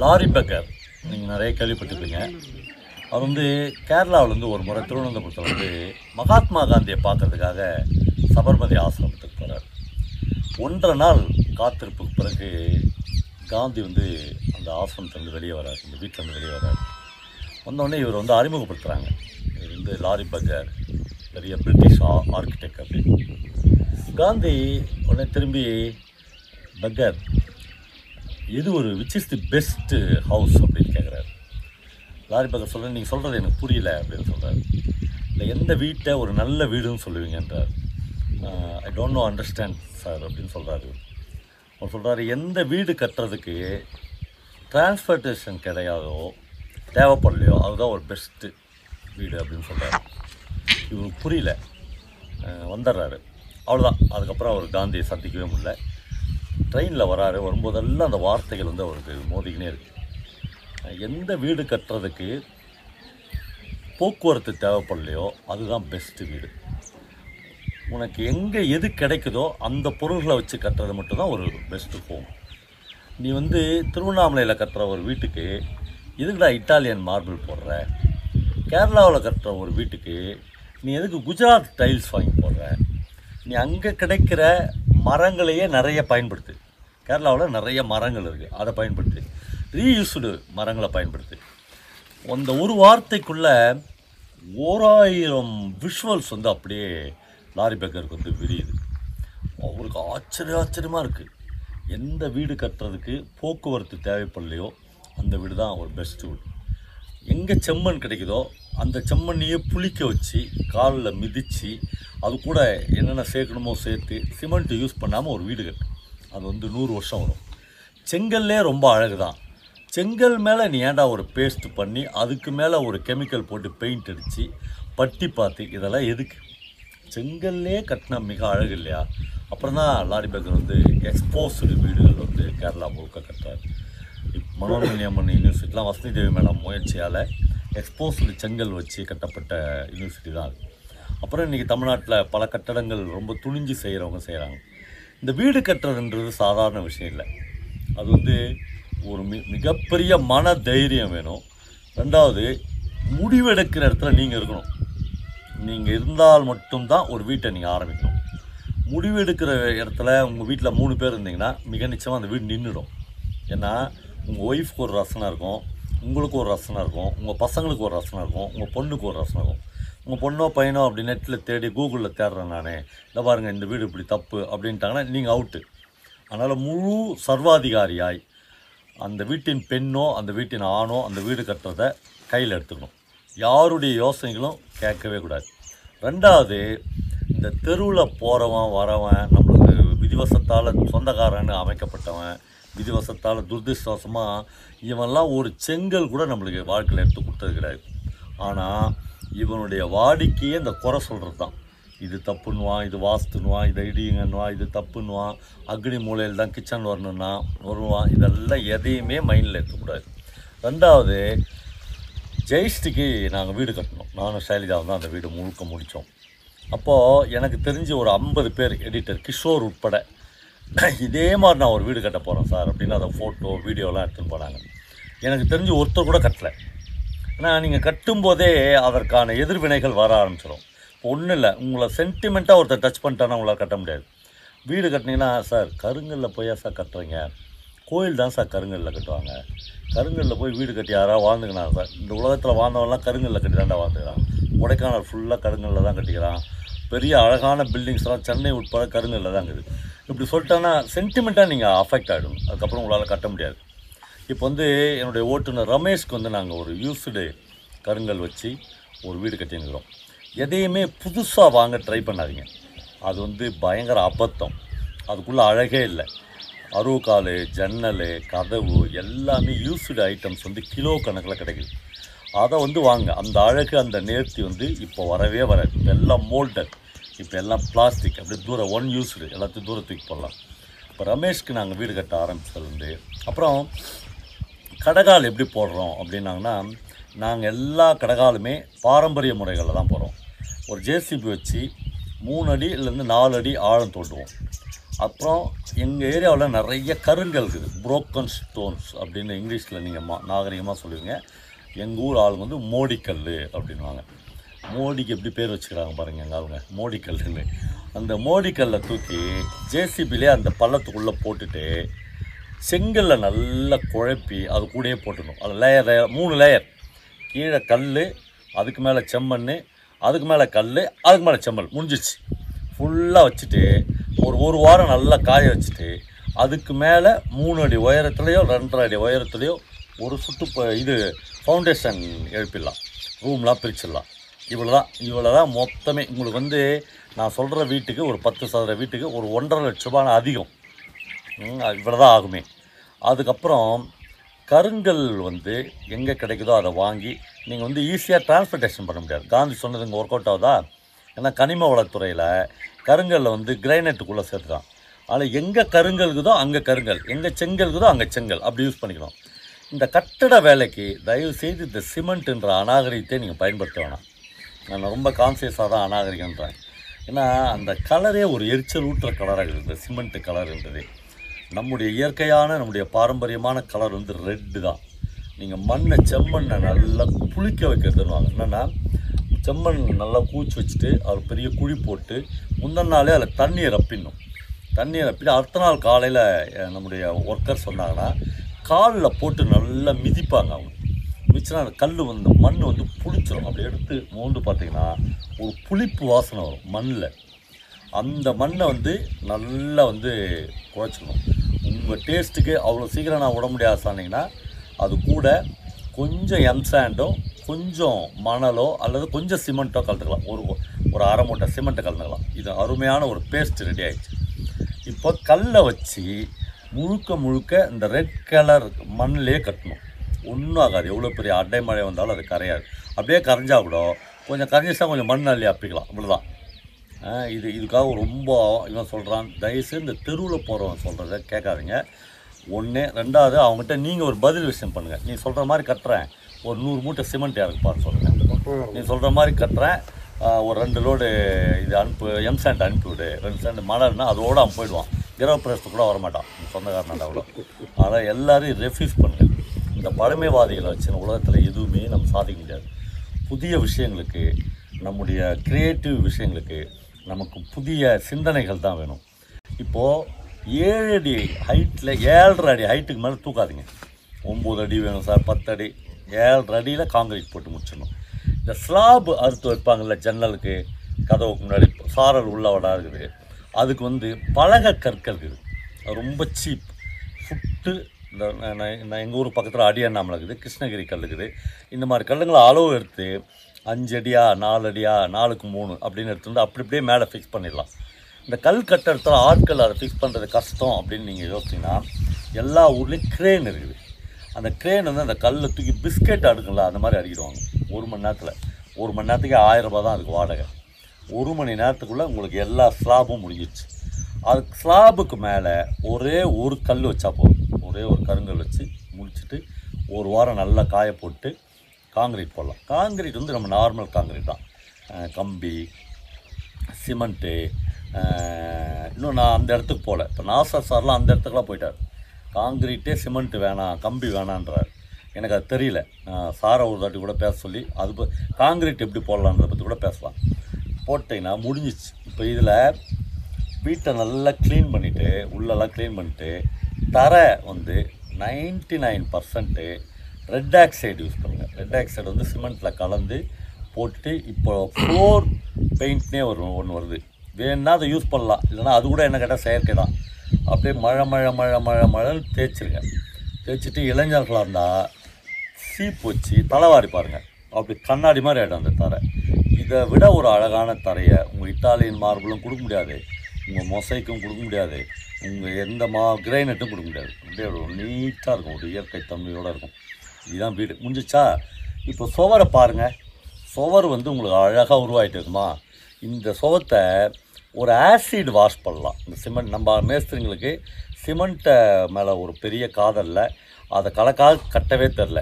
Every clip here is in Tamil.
Lorry beggar. நீங்கள் நிறைய கேள்விப்பட்டிருப்பீங்க. அவர் வந்து கேரளாவிலேருந்து ஒரு முறை திருவனந்தபுரத்தில் வந்து மகாத்மா காந்தியை பார்க்கறதுக்காக சபர்மதி ஆசிரமத்துக்கு போகிறார் ஒன்றரை நாள் காத்திருப்புக்கு பிறகு காந்தி வந்து அந்த ஆசிரமத்துலேருந்து வெளியே வரார். இந்த வீட்டிலேருந்து வெளியே வரார். வந்தோடனே இவர் வந்து அறிமுகப்படுத்துகிறாங்க இவர் வந்து லாரி பக்கர் பெரிய பிரிட்டிஷ் ஆ ஆர்கிடெக்ட் அப்படின்னு. காந்தி உடனே திரும்பி பக்கர் எது ஒரு which is the best house அப்படின்னு கேட்குறாரு லாரி பக்கம் சொல்கிறேன் நீங்கள் சொல்கிறது எனக்கு புரியல அப்படின்னு சொல்கிறாரு இல்லை எந்த வீட்டை ஒரு நல்ல வீடுன்னு சொல்லுவீங்கன்றார். I don't know understand sir அப்படின்னு சொல்கிறாரு அவர் சொல்கிறாரு எந்த வீடு கட்டுறதுக்கு டிரான்ஸ்போர்ட்டேஷன் கிடையாதோ தேவைப்படலையோ அதுதான் ஒரு பெஸ்ட்டு வீடு அப்படின்னு சொல்கிறாரு இவருக்கு புரியல. வந்துடுறாரு. அவ்வளோதான் அதுக்கப்புறம் அவர் காந்தியை சந்திக்கவே முடியல. ட்ரெயினில் வராரு வரும்போதெல்லாம் அந்த வார்த்தைகள் வந்து அவருக்கு மோதிக்கினே இருக்கு. எந்த வீடு கட்டுறதுக்கு போக்குவரத்து தேவைப்படலையோ அதுதான் பெஸ்ட்டு வீடு. உனக்கு எங்கே எது கிடைக்குதோ அந்த பொருள்களை வச்சு கட்டுறது மட்டும்தான் ஒரு பெஸ்ட்டு ஹோம் நீ வந்து திருவண்ணாமலையில் கட்டுற ஒரு வீட்டுக்கு எதுக்குடா இட்டாலியன் மார்பிள் போடுற? கேரளாவில் கட்டுற ஒரு வீட்டுக்கு நீ எதுக்கு குஜராத் டைல்ஸ் வாங்கி போடுற? நீ அங்கே கிடைக்கிற மரங்களையே நிறைய பயன்படுத்து. கேரளாவில் நிறைய மரங்கள் இருக்குது அதை பயன்படுத்து. ரீயூஸ்டு மரங்களை பயன்படுத்து. அந்த ஒரு வார்த்தைக்குள்ளே ஓராயிரம் விஷுவல்ஸ் வந்து அப்படியே லாரி பேக்கருக்கு வந்து விரியுது. அவருக்கு ஆச்சரிய ஆச்சரியமாக இருக்குது எந்த வீடு கட்டுறதுக்கு போக்குவரத்து தேவைப்படலையோ அந்த வீடு தான் ஒரு பெஸ்ட் வீடு. எங்கே செம்மண் கிடைக்குதோ அந்த செம்மண்ணையே புளிக்க வச்சு காலில் மிதித்து அது கூட என்னென்ன சேர்க்கணுமோ சேர்த்து சிமெண்ட் யூஸ் பண்ணாமல் ஒரு வீடு கட்டு. அது வந்து நூறு வருஷம் வரும். செங்கல்லே ரொம்ப அழகு தான் செங்கல் மேலே நீ ஏன்டா ஒரு பேஸ்ட் பண்ணி அதுக்கு மேலே ஒரு கெமிக்கல் போட்டு பெயிண்ட் அடித்து பட்டி பார்த்து இதெல்லாம் எதுக்கு? செங்கல்லே கட்டினா மிக அழகு இல்லையா? அப்புறம் தான் லாரி பேக்கர் வந்து எக்ஸ்போஸ்டு வீடுகள் வந்து கேரளா முழுக்க கட்டுறாரு. மனோன்மணி யூனிவர்சிட்டிலாம் வசதி தேவி மேடம் முயற்சியால் எக்ஸ்போஸ்டு செங்கல் வச்சு கட்டப்பட்ட யூனிவர்சிட்டி தான் அது. அப்புறம் இன்றைக்கி தமிழ்நாட்டில் பல கட்டடங்கள் ரொம்ப துணிஞ்சு செய்கிறவங்க செய்கிறாங்க இந்த வீடு கட்டுறதுன்றது சாதாரண விஷயம் இல்லை. அது வந்து ஒரு மி மிகப்பெரிய மன தைரியம் வேணும். ரெண்டாவது முடிவெடுக்கிற இடத்துல நீங்கள் இருக்கணும். நீங்கள் இருந்தால் மட்டும்தான் ஒரு வீட்டை நீங்கள் ஆரம்பிக்கணும். முடிவெடுக்கிற இடத்துல உங்கள் வீட்டில் மூணு பேர் இருந்தீங்கன்னா மிக நிச்சயமாக அந்த வீடு நின்றுடும் ஏன்னா உங்கள் ஒய்ஃப்க்கு ஒரு ரசனை இருக்கும் உங்களுக்கு ஒரு ரசனை இருக்கும் உங்கள் பசங்களுக்கு ஒரு ரசனை இருக்கும் உங்கள் பொண்ணுக்கு ஒரு ரசனை இருக்கும். உங்கள் பொண்ணோ பையனோ அப்படி நெட்டில் தேடி கூகுளில் தேடுறேன் நான். இந்த பாருங்கள் இந்த வீடு இப்படி தப்பு அப்படின்ட்டாங்கன்னா நீங்கள் அவுட்டு அதனால் முழு சர்வாதிகாரியாய் அந்த வீட்டின் பெண்ணோ அந்த வீட்டின் ஆணோ அந்த வீடு கட்டுறதை கையில் எடுத்துக்கணும். யாருடைய யோசனைகளும் கேட்கவே கூடாது. ரெண்டாவது இந்த தெருவில் போகிறவன் வரவன் நம்ம விதிவசத்தால் சொந்தக்காரன்னு அமைக்கப்பட்டவன் விதிவசத்தால் துர்திஷ்டவசமாக இவன்லாம் ஒரு செங்கல் கூட நம்மளுக்கு வாழ்க்கையில் எடுத்து கொடுத்தது கிடையாது. ஆனால் இவனுடைய வாடிக்கையே இந்த குறை சொல்கிறது தான் இது தப்புன்னுவான் இது வாஸ்துன்னுவான் இதை இடியுங்கன்னுவான் இது தப்புன்னுவான் அக்னி மூலையில் தான் கிச்சன் வரணுன்னா வருவான். இதெல்லாம் எதையுமே மைண்டில் எடுக்கக்கூடாது ரெண்டாவது ஜெயிஷ்டிக்கு நாங்கள் வீடு கட்டினோம் நானும் சைலஜாவும் தான் அந்த வீடு முழுக்க முடித்தோம் அப்போது எனக்கு தெரிஞ்ச ஒரு ஐம்பது பேர் எடிட்டர் கிஷோர் உட்பட இதே மாதிரி நான் ஒரு வீடு கட்ட போகிறேன் சார் அப்படின்னு அதை ஃபோட்டோ வீடியோலாம் எடுத்துகிட்டு போனாங்க. எனக்கு தெரிஞ்சு ஒருத்தர் கூட கட்டலை. ஏன்னா நீங்கள் கட்டும்போதே அதற்கான எதிர்வினைகள் வர ஆரம்பிச்சிடும் இப்போ ஒன்றும் இல்லை உங்களை சென்டிமெண்ட்டாக ஒருத்தர் டச் பண்ணிட்டானா உங்களால் கட்ட முடியாது. வீடு கட்டினீங்கன்னா சார் கருங்கல்ல போயா சார் கட்டுறீங்க? கோயில் தான் சார் கருங்கல்ல கட்டுவாங்க. கருங்கல்ல போய் வீடு கட்டி யாராவது வாழ்ந்துக்கினா சார். இந்த உலகத்தில் வாழ்ந்தவன்லாம் கருங்கல்ல கட்டி தாண்டா வாழ்ந்துக்கிறான். கொடைக்கானல் ஃபுல்லாக கருங்கல்ல தான் கட்டிக்கிறான். பெரிய அழகான பில்டிங்ஸ்லாம் சென்னை உட்பட கருங்கல்ல தான் இருக்குது. இப்படி சொல்லிட்டேன்னா சென்டிமெண்ட்டாக நீங்கள் அஃபெக்ட் ஆகிடும் அதுக்கப்புறம் உங்களால் கட்ட முடியாது. இப்போ வந்து என்னுடைய ஓட்டுநர் ரமேஷ்க்கு வந்து நாங்கள் ஒரு யூஸ்டு கருங்கல் வச்சு ஒரு வீடு கட்டியிருக்கிறோம் எதையுமே புதுசாக வாங்க ட்ரை பண்ணாதீங்க. அது வந்து பயங்கர அபத்தம். அதுக்குள்ளே அழகே இல்லை. அருவுக்கால் ஜன்னல் கதவு எல்லாமே யூஸ்டு ஐட்டம்ஸ் வந்து கிலோ கணக்கில் கிடைக்குது. அதை வந்து வாங்க. அந்த அழகு அந்த நேர்த்தி வந்து இப்போ வரவே வராது. இப்போ எல்லாம் மோல்டட் இப்போ எல்லாம் பிளாஸ்டிக் அப்படியே தூரம் ஒன் யூஸ்டு எல்லாத்தையும் தூரத்துக்கு போடலாம். இப்போ ரமேஷ்க்கு நாங்கள் வீடு கட்ட ஆரம்பிச்சது அப்புறம் கடகால் எப்படி போடுறோம் அப்படின்னாங்கன்னா நாங்கள் எல்லா கடகாலுமே பாரம்பரிய முறைகளில் தான் போகிறோம் ஒரு ஜேசிபி வச்சு மூணு அடியிலேருந்து நாலு அடி ஆழம் தோண்டுவோம். அப்புறம் எங்கள் ஏரியாவில் நிறைய கருங்கல் இருக்குது. புரோக்கன் ஸ்டோன்ஸ் அப்படின்னு இங்கிலீஷில் நீங்கள் மா நாகரிகமாக சொல்லுவீங்க. எங்கள் ஊர் ஆளுங்க வந்து மோடிக்கல் அப்படின்வாங்க மோடிக்கு எப்படி பேர் வச்சுக்கிறாங்க பாருங்கள் எங்கள் ஆளுங்க. மோடிக்கல்னு அந்த மோடிக்கல்லை தூக்கி ஜேசிபிலே அந்த பள்ளத்துக்குள்ளே போட்டுட்டு செங்கல்ல நல்லா குழப்பி அது கூடயே போட்டுடணும். அது லேயர் லேயர் மூணு லேயர் கீழே கல் அதுக்கு மேலே செம்மண் அதுக்கு மேலே கல் அதுக்கு மேலே செம்மண். முடிஞ்சிச்சு ஃபுல்லாக வச்சுட்டு ஒரு ஒரு வாரம் நல்லா காய வச்சுட்டு அதுக்கு மேலே மூணு அடி உயரத்துலேயோ ரெண்டரை அடி உயரத்துலேயோ ஒரு சுட்டு இது ஃபவுண்டேஷன் எழுப்பிடலாம். ரூம்லாம் பிரிச்சிடலாம். இவ்வளோ தான் இவ்வளோ தான் மொத்தமே. உங்களுக்கு வந்து நான் சொல்கிற வீட்டுக்கு ஒரு பத்து சதுர வீட்டுக்கு ஒரு ஒன்றரை லட்ச ரூபான அதிகம். இவ்வளோ தான் ஆகுமே. அதுக்கப்புறம் கருங்கல் வந்து எங்கே கிடைக்குதோ அதை வாங்கி நீங்கள் வந்து ஈஸியாக டிரான்ஸ்போர்ட்டேஷன் பண்ண முடியாது. காந்தி சொன்னது இங்கே ஒர்க் அவுட் ஆகுதா? ஏன்னா கனிம வளத்துறையில் கருங்கல்ல வந்து கிரைனட்டுக்குள்ளே சேர்த்துக்கலாம் அதில் எங்கே கருங்கல் இருக்குதோ அங்கே கருங்கல் எங்கே செங்கல் இருக்குதோ அங்கே செங்கல் அப்படி யூஸ் பண்ணிக்கணும். இந்த கட்டட வேலைக்கு தயவு செய்து இந்த சிமெண்ட்டுன்ற அநாகரிகத்தை நீங்கள் பயன்படுத்த வேணாம். நான் ரொம்ப கான்சியஸாக தான் அநாகரிகன்றேன் ஏன்னா அந்த கலரே ஒரு எரிச்சல் ஊட்டுற கலராக இருக்குது இந்த சிமெண்ட்டு கலர்ன்றது நம்முடைய இயற்கையான நம்முடைய பாரம்பரியமான கலர் வந்து ரெட்டு தான். நீங்கள் மண்ணை செம்மண்ணை நல்லா புளிக்க வைக்கிறதுன்னுவாங்க என்னென்னா செம்மண் நல்லா கூச்சி வச்சுட்டு அது பெரிய குழி போட்டு முந்தின நாளே அதில் தண்ணியை ரப்பிடணும் தண்ணியை ரப்பிட்டு அடுத்த நாள் காலையில் நம்முடைய ஒர்க்கர் சொன்னாங்கன்னா காலில் போட்டு நல்லா மிதிப்பாங்க அவங்க. மிதிச்சுனா அந்த கல் வந்து மண் வந்து புளிச்சிடும் அப்படி எடுத்து மோண்டு பார்த்தீங்கன்னா ஒரு புளிப்பு வாசனை வரும் மண்ணில். அந்த மண்ணை வந்து நல்லா வந்து குழச்சிக்கணும். உங்கள் டேஸ்ட்டுக்கு அவ்வளோ சீக்கிரம் நான் விட முடியாது சொன்னீங்கன்னா அது கூட கொஞ்சம் எம்சாண்டும் கொஞ்சம் மணலோ அல்லது கொஞ்சம் சிமெண்ட்டோ கலந்துக்கலாம். ஒரு ஒரு அரை மூட்டை சிமெண்ட்டை கலந்துக்கலாம். இது அருமையான ஒரு பேஸ்ட் ரெடி ஆகிடுச்சு இப்போ கல்லை வச்சு முழுக்க முழுக்க இந்த ரெட் கலர் மண்ணிலே கட்டணும். ஒன்றும் ஆகாது. எவ்வளோ பெரிய அடை மழை வந்தாலும் அது கரையாது. அப்படியே கரைஞ்சா கூட கொஞ்சம் கரைஞ்சிச்சா கொஞ்சம் மண் அள்ளி அப்பிக்கலாம். இவ்வளோதான் இது இதுக்காக ரொம்ப இவன் சொல்கிறான் தயவுசெய்து இந்த தெருவில் போகிறவன் சொல்கிறத கேட்காதீங்க. ஒன்று ரெண்டாவது அவங்ககிட்ட நீங்கள் ஒரு பதில் விஷயம் பண்ணுங்கள் நீ சொல்கிற மாதிரி கட்டுறேன். ஒரு நூறு மூட்டை சிமெண்ட் யாருக்குப்பான்னு சொல்லுங்கள் நீ சொல்கிற மாதிரி கட்டுறேன். ஒரு ரெண்டு லோடு இது அனுப்பு எம் சாண்ட் அனுப்பிவிடு ரெண்டு சாண்ட் மழைன்னா அதோடு அவன் போயிடுவான். கிரக பிரஸ்து கூட வரமாட்டான். சொந்தக்காரனாண்ட அவ்வளோ அதனால் எல்லாரையும் ரெஃப்யூஸ் பண்ணுங்கள் இந்த பழமைவாதிகளை வச்சு உலகத்தில் எதுவுமே நம்ம சாதிக்க முடியாது. புதிய விஷயங்களுக்கு நம்முடைய கிரியேட்டிவ் விஷயங்களுக்கு நமக்கு புதிய சிந்தனைகள் தான் வேணும். இப்போது ஏழு அடி ஹைட்டில் ஏழரை அடி ஹைட்டுக்கு மேலே தூக்காதீங்க. ஒம்பது அடி வேணும் சார் பத்து அடி. ஏழரை அடியில் காங்கிரீட் போட்டு முடிச்சிடணும். இந்த ஸ்லாப் அறுத்து வைப்பாங்கல்ல ஜன்னலுக்கு கதவுக்கு முன்னாடி சாரல் உள்ளவடாக இருக்குது. அதுக்கு வந்து பழக கற்கள் இருக்குது. ரொம்ப சீப். ஃபுட்டு இந்த நான் எங்கள் ஊர் பக்கத்தில் அடியண்ணாமலை இருக்குது கிருஷ்ணகிரி கல் இருக்குது. இந்த மாதிரி கல்லுங்களை அளவு எடுத்து அஞ்சு அடியா நாலு அடியா நாலுக்கு மூணு அப்படின்னு எடுத்து வந்து அப்படி அப்படியே மேலே ஃபிக்ஸ் பண்ணிடலாம். இந்த கல் கட்டடத்தில் ஆட்கள் அதை ஃபிக்ஸ் பண்ணுறது கஷ்டம் அப்படின்னு நீங்கள் யோசிச்சிங்கன்னா எல்லா ஊர்லேயும் க்ரேன் இருக்குது. அந்த க்ரேன் வந்து அந்த கல்லை தூக்கி பிஸ்கெட் அடுக்குங்களா அந்த மாதிரி அடிக்கிடுவாங்க. ஒரு மணி நேரத்தில். ஒரு மணி நேரத்துக்கு ஆயிரம் ரூபாய் தான் அதுக்கு வாடகை. ஒரு மணி நேரத்துக்குள்ளே உங்களுக்கு எல்லா ஸ்லாபும் முடிஞ்சிடுச்சு அது ஸ்லாபுக்கு மேலே ஒரே ஒரு கல் வச்சா போதும். ஒரே ஒரு கருங்கல் வச்சு முடிச்சுட்டு ஒரு வாரம் நல்லா காய போட்டு காங்கிரீட் போடலாம். காங்கிரீட் வந்து நம்ம நார்மல் காங்கிரீட் தான். கம்பி சிமெண்ட்டு இன்னும் நான் அந்த இடத்துக்கு போகல இப்போ நாசர் சார்லாம் அந்த இடத்துக்குலாம் போயிட்டார். காங்கிரீட்டே சிமெண்ட்டு வேணாம் கம்பி வேணான்றார். எனக்கு அது தெரியல. நான் சாரை ஒரு தாட்டி கூட பேச சொல்லி அது இப்போ காங்கிரீட் எப்படி போடலான்றத பற்றி கூட பேசலாம். போட்டீங்கன்னா முடிஞ்சிச்சு. இப்போ இதில் வீட்டை நல்லா க்ளீன் பண்ணிவிட்டு உள்ளெல்லாம் க்ளீன் பண்ணிவிட்டு தரை வந்து ninety nine percent red oxide use பண்ணுங்கள் ரெட் ஆக்சைடு வந்து சிமெண்ட்டில் கலந்து போட்டுட்டு இப்போ ஃப்ளோர் பெயிண்ட்னே வரும் ஒன்று வருது. வேணுன்னா அதை யூஸ் பண்ணலாம். இல்லைன்னா அது கூட என்ன கேட்டால் செயற்கை தான் அப்படியே மழை மழை மழை மழை மழைன்னு தேய்ச்சிருங்க. தேய்ச்சிட்டு இளைஞர்களாக இருந்தால் சீப் வச்சு தலைவாரி பாருங்கள் அப்படி கண்ணாடி மாதிரி ஆகிடும் அந்த தரை. இதை விட ஒரு அழகான தரையை உங்கள் இட்டாலியன் மார்பிளும் கொடுக்க முடியாது. உங்கள் மொசைக்கும் கொடுக்க முடியாது. உங்கள் எந்த மா கிரைனட்டும் கொடுக்க முடியாது. அப்படியே ஒரு நீட்டாக இருக்கும். ஒரு இயற்கை தன்மையோடு இருக்கும். இதுதான் வீடு. முடிஞ்சிச்சா? இப்போ சுவரை பாருங்கள் சுவர் வந்து உங்களுக்கு அழகாக உருவாகிட்டு இருக்குமா? இந்த சுவத்தை ஒரு ஆசிட் வாஷ் பண்ணலாம். இந்த சிமெண்ட் நம்ம மேஸ்திரிங்களுக்கு சிமெண்ட்டை மேலே ஒரு பெரிய காதலில் அதை கலக்காக கட்டவே தெரில.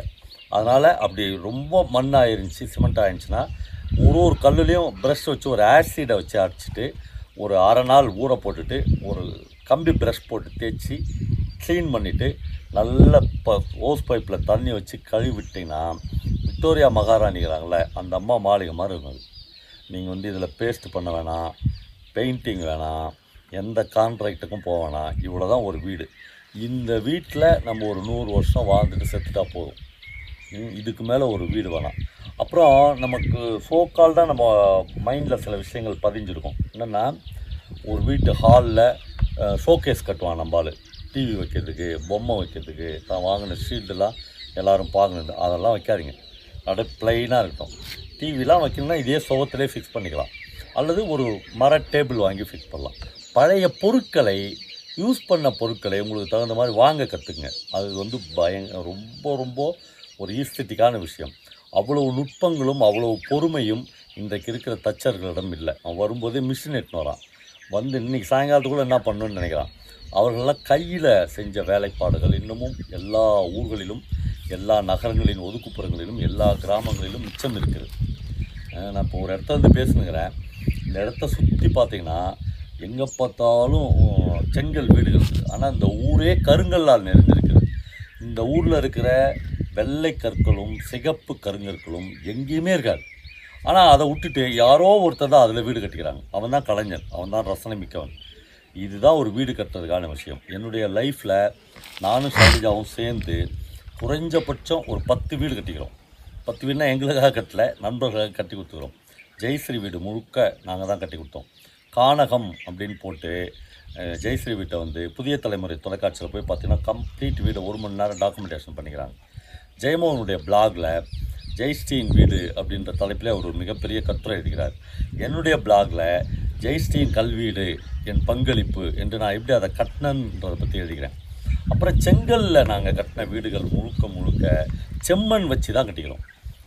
அதனால் அப்படி ரொம்ப மண்ணாக இருந்துச்சு சிமெண்ட் ஆயிருந்துச்சுன்னா ஒரு ஒரு கல்லுலேயும் ப்ரஷ் வச்சு ஒரு ஆசிடை வச்சு அடிச்சுட்டு ஒரு அரை நாள் ஊற போட்டுட்டு ஒரு கம்பி ப்ரஷ் போட்டு தேய்ச்சி க்ளீன் பண்ணிவிட்டு நல்ல ப ஓஸ் பைப்பில் தண்ணி வச்சு கழுவி விட்டிங்கன்னா விக்டோரியா மகாராணிங்கிறாங்களே அந்த அம்மா மாளிகை மாதிரி இருந்தது. நீங்கள் வந்து இதில் பேஸ்ட் பண்ண வேணாம். பெயிண்டிங் வேணாம் எந்த கான்ட்ராக்டுக்கும் போக வேணாம். இவ்வளோ தான் ஒரு வீடு. இந்த வீட்டில் நம்ம ஒரு நூறு வருஷம் வாழ்ந்துட்டு செத்துட்டா போதும். இதுக்கு மேலே ஒரு வீடு வேணாம். அப்புறம் நமக்கு சோக்கால்டாக நம்ம மைண்டில் சில விஷயங்கள் பதிஞ்சிருக்கும். என்னென்னா ஒரு வீட்டு ஹாலில் ஷோகேஸ் கட்டுவான் நம்மளால் டிவி வைக்கிறதுக்கு பொம்மை வைக்கிறதுக்கு தான் வாங்கின ஷீல்டெல்லாம் எல்லோரும் பார்க்கணுது. அதெல்லாம் வைக்காதீங்க. அப்படியே ப்ளைனாக இருக்கட்டும். டிவிலாம் வைக்கணும்னா இதே சுகத்திலே ஃபிக்ஸ் பண்ணிக்கலாம். அல்லது ஒரு மர டேபிள் வாங்கி ஃபிக்ஸ் பண்ணலாம். பழைய பொருட்களை யூஸ் பண்ண பொருட்களை உங்களுக்கு தகுந்த மாதிரி வாங்க கற்றுக்குங்க அது வந்து பயங்க ரொம்ப ரொம்ப ஒரு ஈஸ்தட்டிக்கான விஷயம். அவ்வளவு நுட்பங்களும் அவ்வளவு பொறுமையும் இன்றைக்கு இருக்கிற தச்சர்களிடம் இல்லை. அவன் வரும்போதே மிஷின் எடுத்துன்னு வரான். வந்து இன்றைக்கி சாயங்காலத்துக்குள்ளே என்ன பண்ணணும்னு நினைக்கிறான்? அவர்களெல்லாம் கையில் செஞ்ச வேலைப்பாடுகள் இன்னமும் எல்லா ஊர்களிலும் எல்லா நகரங்களின் ஒதுக்குப்புறங்களிலும் எல்லா கிராமங்களிலும் மிச்சம் இருக்குது. நான் இப்போ ஒரு இடத்துல வந்து பேசுனுங்கிறேன். இந்த இடத்த சுற்றி பார்த்தீங்கன்னா எங்கே பார்த்தாலும் செங்கல் வீடுகள் இருக்குது ஆனால் இந்த ஊரே கருங்கல்லால் நிறைந்திருக்குது. இந்த ஊரில் இருக்கிற வெள்ளை கற்களும் சிகப்பு கருங்கற்களும் எங்கேயுமே இருக்காது. ஆனால் அதை விட்டுட்டு யாரோ ஒருத்தர் தான் அதில் வீடு கட்டிக்கிறாங்க. அவன் தான் கலைஞன். அவன் தான் ரசனை மிக்கவன். இதுதான் ஒரு வீடு கட்டுறதுக்கான விஷயம். என்னுடைய லைஃப்பில் நானும் ஷாலிஜாவும் சேர்ந்து குறைஞ்சபட்சம் ஒரு பத்து வீடு கட்டிக்கிறோம். பத்து வீடுனா எங்களுக்காக கட்டலை நண்பர்களுக்காக கட்டி கொடுத்துக்கிறோம். ஜெய்ஸ்ரீ வீடு முழுக்க நாங்கள் தான் கட்டி கொடுத்தோம். கானகம் அப்படின்னு போட்டு ஜெய்ஸ்ரீ வீட்டை வந்து புதிய தலைமுறை தொலைக்காட்சியில் போய் பார்த்தீங்கன்னா கம்ப்ளீட் வீடு ஒரு மணி நேரம் டாக்குமெண்டேஷன் பண்ணிக்கிறாங்க. ஜெயமோகனுடைய பிளாகில் ஜெய்ஸ்டீன் வீடு அப்படின்ற தலைப்பில் அவர் ஒரு மிகப்பெரிய கட்டுரை எழுதுகிறார். என்னுடைய பிளாகில் ஜெய்ஸ்டீன் கல்வீடு என் பங்களிப்பு என்று நான் எப்படி அதை கட்டினன்றதை பற்றி எழுதுகிறேன். அப்புறம் செங்கல்லில் நாங்கள் கட்டின வீடுகள் முழுக்க முழுக்க செம்மண் வச்சு தான் கட்டிக்கிறோம்.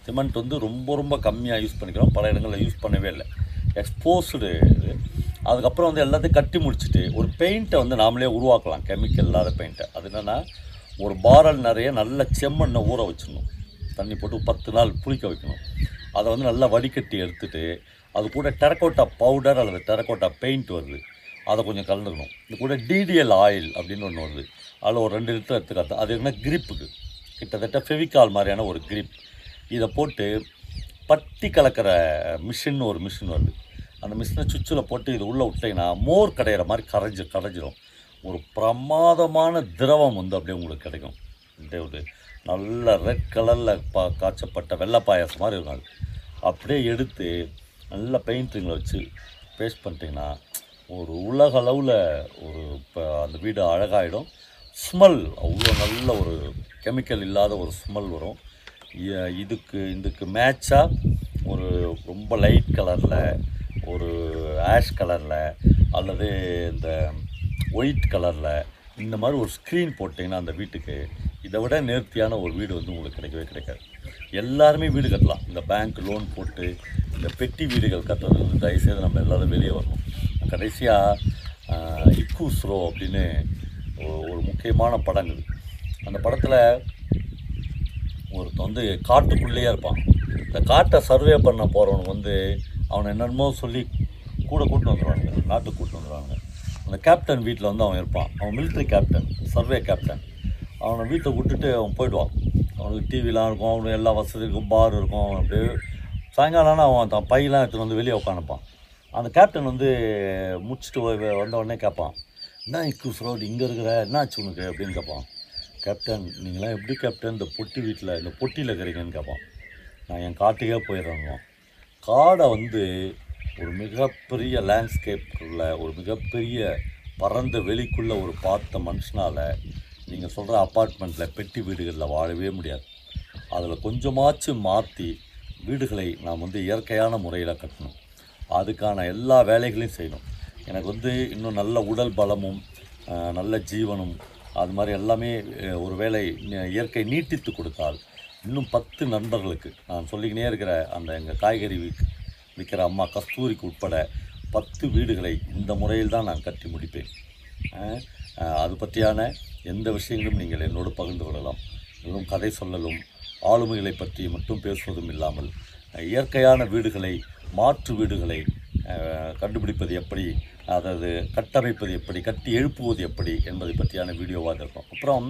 சிமெண்ட் வந்து ரொம்ப ரொம்ப கம்மியாக யூஸ் பண்ணிக்கிறோம். பல இடங்களில் யூஸ் பண்ணவே இல்லை. எக்ஸ்போஸ்டு இது. அதுக்கப்புறம் வந்து எல்லாத்தையும் கட்டி முடிச்சுட்டு ஒரு பெயிண்ட்டை வந்து நாமளே உருவாக்கலாம். கெமிக்கல் இல்லாத பெயிண்ட்டை அது என்னென்னா ஒரு பாரல் நிறைய நல்ல செம்மண்ணை ஊற வச்சிடணும். தண்ணி போட்டு பத்து நாள் புளிக்க வைக்கணும். அதை வந்து நல்லா வடிகட்டி எடுத்துட்டு அது கூட டெரக்கோட்டா பவுடர் அல்லது டெரக்கோட்டா பெயிண்ட் வருது. அதை கொஞ்சம் கலந்துக்கணும். இது கூட டிடிஎல் ஆயில் அப்படின்னு ஒன்று வருது. அதில் ஒரு ரெண்டு லிட்டர் எடுத்துக்காது. அது என்ன கிரிப்புக்கு கிட்டத்தட்ட ஃபெவிகால் மாதிரியான ஒரு கிரிப் இதை போட்டு பட்டி கலக்கிற மிஷின் ஒரு மிஷின் வருது. அந்த மிஷினை சுவிட்சில் போட்டு இது உள்ளே விட்டிங்கன்னா மோர் கடையிற மாதிரி கரைஞ்சி கரைஞ்சிரும். ஒரு பிரமாதமான திரவம் வந்து அப்படியே உங்களுக்கு கிடைக்கும். அப்படியே ஒரு நல்ல ரெட் கலரில் பா காய்ச்சப்பட்ட வெள்ளை பாயாசம் மாதிரி இருக்கும் அது. அப்படியே எடுத்து நல்ல பெயிண்டிங்கில் வச்சு பேஸ்ட் பண்ணிட்டீங்கன்னா ஒரு உலக அளவில் ஒரு இப்போ அந்த வீடு அழகாகிடும் ஸ்மெல் அவ்வளோ நல்ல ஒரு கெமிக்கல் இல்லாத ஒரு ஸ்மெல் வரும். இதுக்கு இதுக்கு மேட்சாக ஒரு ரொம்ப லைட் கலரில் ஒரு ஆஷ் கலரில் அல்லது இந்த ஒயிட் கலரில் இந்த மாதிரி ஒரு ஸ்க்ரீன் போட்டிங்கன்னா அந்த வீட்டுக்கு இதை விட நேர்த்தியான ஒரு வீடு வந்து உங்களுக்கு கிடைக்கவே கிடைக்காது. எல்லாருமே வீடு கட்டலாம். இந்த பேங்க் லோன் போட்டு இந்த பெட்டி வீடுகள் கட்டுறது வந்து தயவுசெய்து நம்ம எல்லாரும் வெளியே வரணும். கடைசியாக இக்கூஸ்ரோ அப்படின்னு ஒரு முக்கியமான படங்கள். அந்த படத்தில் ஒருத்தன் வந்து காட்டுக்குள்ளேயே இருப்பான். இந்த காட்டை சர்வே பண்ண போகிறவனுக்கு வந்து அவனை என்னென்னமோ சொல்லி கூட கூட்டு வந்துடுவாங்க நாட்டுக்கு கூட்டு வந்துடுவாங்க அந்த கேப்டன் வீட்டில் வந்து அவன் இருப்பான். அவன் மிலிட்ரி கேப்டன் சர்வே கேப்டன் அவனை வீட்டை விட்டுட்டு அவன் போயிடுவான். அவனுக்கு டிவிலாம் இருக்கும். அவனுக்கு எல்லா வசதி இருக்கும். பார் இருக்கும். அவன் அப்படியே சாயங்காலம் ஆனால் அவன் தான் பையெல்லாம் எடுத்துகிட்டு வந்து வெளியே உட்காந்துப்பான் அந்த கேப்டன் வந்து முடிச்சுட்டு வந்த உடனே கேட்பான். என்ன இக்கூஸ் ரோடு இங்கே இருக்கிற? என்னாச்சு உனக்கு? அப்படின்னு கேட்பான். கேப்டன் நீங்களாம் எப்படி கேப்டன் இந்த பொட்டி வீட்டில் இந்த பொட்டியில் இருக்கிறீங்கன்னு கேட்பான். நான் என் காட்டுக்கே போயிடுறேங்க காடை வந்து ஒரு மிகப்பெரிய லேண்ட்ஸ்கேப்புக்குள்ள ஒரு மிகப்பெரிய பறந்த வெளிக்குள்ள ஒரு பார்த்த மனுஷனால் நீங்கள் சொல்கிற அப்பார்ட்மெண்ட்டில் பெட்டி வீடுகளில் வாழவே முடியாது. அதில் கொஞ்சமாச்சும் மாற்றி வீடுகளை நாம் வந்து இயற்கையான முறையில் கட்டணும். அதுக்கான எல்லா வேலைகளையும் செய்யணும். எனக்கு வந்து இன்னும் நல்ல உடல் பலமும் நல்ல ஜீவனும் அது மாதிரி எல்லாமே ஒரு வேளை இயற்கை நீட்டித்து கொடுத்தால் இன்னும் பத்து நண்பர்களுக்கு நான் சொல்லிக்கினே இருக்கிற அந்த எங்கள் காய்கறி விற்கிற அம்மா கஸ்தூரிக்கு உட்பட பத்து வீடுகளை இந்த முறையில் தான் நான் கட்டி முடிப்பேன். அது பற்றியான எந்த விஷயங்களும் நீங்கள் என்னோடு பகிர்ந்து கொள்ளலாம். வெறும் கதை சொல்லலும் ஆளுமைகளை பற்றி மட்டும் பேசுவதும் இல்லாமல் இயற்கையான வீடுகளை மாற்று வீடுகளை கண்டுபிடிப்பது எப்படி அதாவது கட்டமைப்பது எப்படி கட்டி எழுப்புவது எப்படி என்பதை பற்றியான வீடியோவாக இருக்கும். அப்புறம்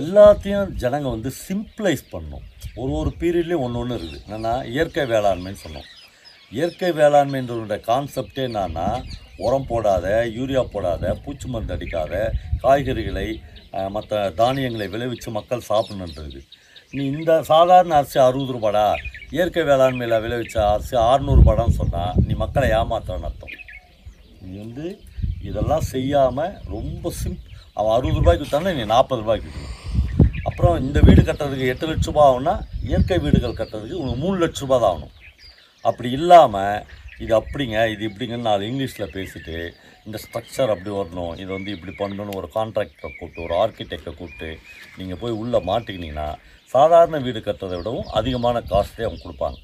எல்லாத்தையும் ஜனங்க வந்து சிம்பிளைஸ் பண்ணும். ஒரு ஒரு பீரியட்லேயும் ஒன்று ஒன்று இருக்குது. என்னென்னா இயற்கை வேளாண்மைன்னு சொன்னோம். இயற்கை வேளாண்மைன்றதுடைய கான்செப்டே என்னன்னா உரம் போடாத யூரியா போடாத பூச்சி மருந்து அடிக்காத காய்கறிகளை மற்ற தானியங்களை விளைவித்து மக்கள் சாப்பிடணுன்றது. நீ இந்த சாதாரண அரிசி அறுபது ரூபாடா? இயற்கை வேளாண்மையில் விளைவிச்ச அரிசி அறுநூறுபாடான்னு சொன்னால் நீ மக்களை ஏமாத்துறன்னு அர்த்தம். நீ வந்து இதெல்லாம் செய்யாமல் ரொம்ப சிம் அவன் அறுபது ரூபாய்க்கு வித்தானே நீ நாற்பது ரூபாய்க்கு விற்கணும் அப்புறம் இந்த வீடு கட்டுறதுக்கு எட்டு லட்ச ரூபா ஆகும்னா இயற்கை வீடுகள் கட்டுறதுக்கு உனக்கு மூணு லட்ச ரூபா தான் ஆகணும். அப்படி இல்லாமல் இது அப்படிங்க இது இப்படிங்கன்னு நாலு இங்கிலீஷில் பேசிட்டு இந்த ஸ்ட்ரக்சர் அப்படி வரணும் இது வந்து இப்படி பண்ணணும்னு ஒரு கான்ட்ராக்டரை கூப்பிட்டு ஒரு ஆர்கிடெக்டை கூப்பிட்டு நீங்கள் போய் உள்ளே மாட்டிக்கினீங்கன்னா சாதாரண வீடு கட்டுறதை விடவும் அதிகமான காஸ்ட்லேயே அவங்க கொடுப்பாங்க.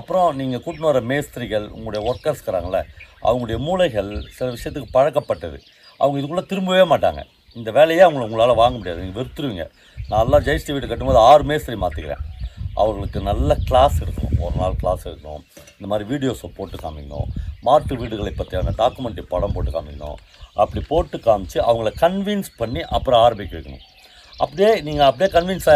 அப்புறம் நீங்கள் கூட்டின்னு வர மேஸ்திரிகள் உங்களுடைய ஒர்க்கர்ஸ் இருக்கிறாங்களே அவங்களுடைய மூளைகள் சில விஷயத்துக்கு பழக்கப்பட்டது. அவங்க இதுக்குள்ளே திரும்பவே மாட்டாங்க. இந்த வேலையே அவங்கள உங்களால் வாங்க முடியாது. நீங்கள் வெறுத்துருவீங்க. நான்லாம் ஜெயஸ்ரீ வீடு கட்டும்போது ஆறு மேஸ்திரி மாற்றிக்கிறேன் அவர்களுக்கு நல்ல கிளாஸ் இருக்கணும் ஒரு நாள் கிளாஸ் இருக்கணும் இந்த மாதிரி வீடியோஸை போட்டு காமிக்கணும். மாற்று வீடுகளை பற்றியான டாக்குமெண்ட்ரி படம் போட்டு காமிக்கணும். அப்படி போட்டு காமிச்சு அவங்கள கன்வின்ஸ் பண்ணி அப்புறம் ஆரம்பிக்க வைக்கணும். அப்படியே நீங்கள் அப்படியே கன்வின்ஸ்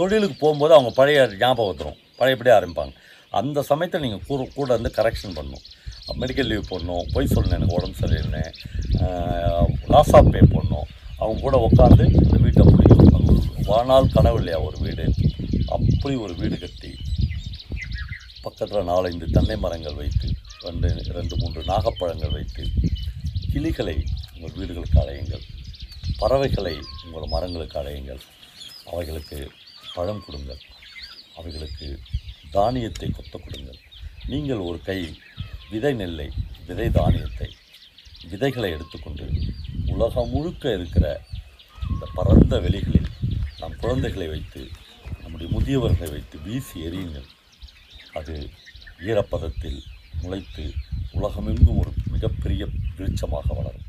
தொழிலுக்கு போகும்போது அவங்க பழைய ஞாபகம் வந்துடும் பழையபடியே ஆரம்பிப்பாங்க. அந்த சமயத்தில் நீங்கள் கூட கூட இருந்து கரெக்ஷன் பண்ணணும் மெடிக்கல் லீவ் போடணும் பொய் சொல்லணும் எனக்கு உடம்பு சரியில்லை லாஸ் ஆஃப் பே போடணும். அவங்க கூட உட்காந்து இந்த வீட்டை பிடிக்கணும் வாழ்நாள் கனவு இல்லையா ஒரு வீடு? அப்படி ஒரு வீடு கட்டி பக்கத்தில் நாலஞ்சு தென்னை மரங்கள் வைத்து ரெண்டு ரெண்டு மூன்று நாகப்பழங்கள் வைத்து கிளிகளை உங்கள் வீடுகளுக்கு அடையுங்கள். பறவைகளை உங்கள் மரங்களுக்கு அடையுங்கள். அவைகளுக்கு பழம் கொடுங்கள். அவைகளுக்கு தானியத்தை கொத்த கொடுங்கள். நீங்கள் ஒரு கை விதை நெல்லை விதை தானியத்தை விதைகளை எடுத்துக்கொண்டு உலகம் முழுக்க இருக்கிற இந்த பரந்த வெளிகளில் நம் குழந்தைகளை வைத்து நம்முடைய முதியவர்களை வைத்து வீசி எறியுங்கள். அது ஈரப்பதத்தில் முளைத்து உலகமெங்கும் ஒரு மிகப்பெரிய விருட்சமாக வளரும்.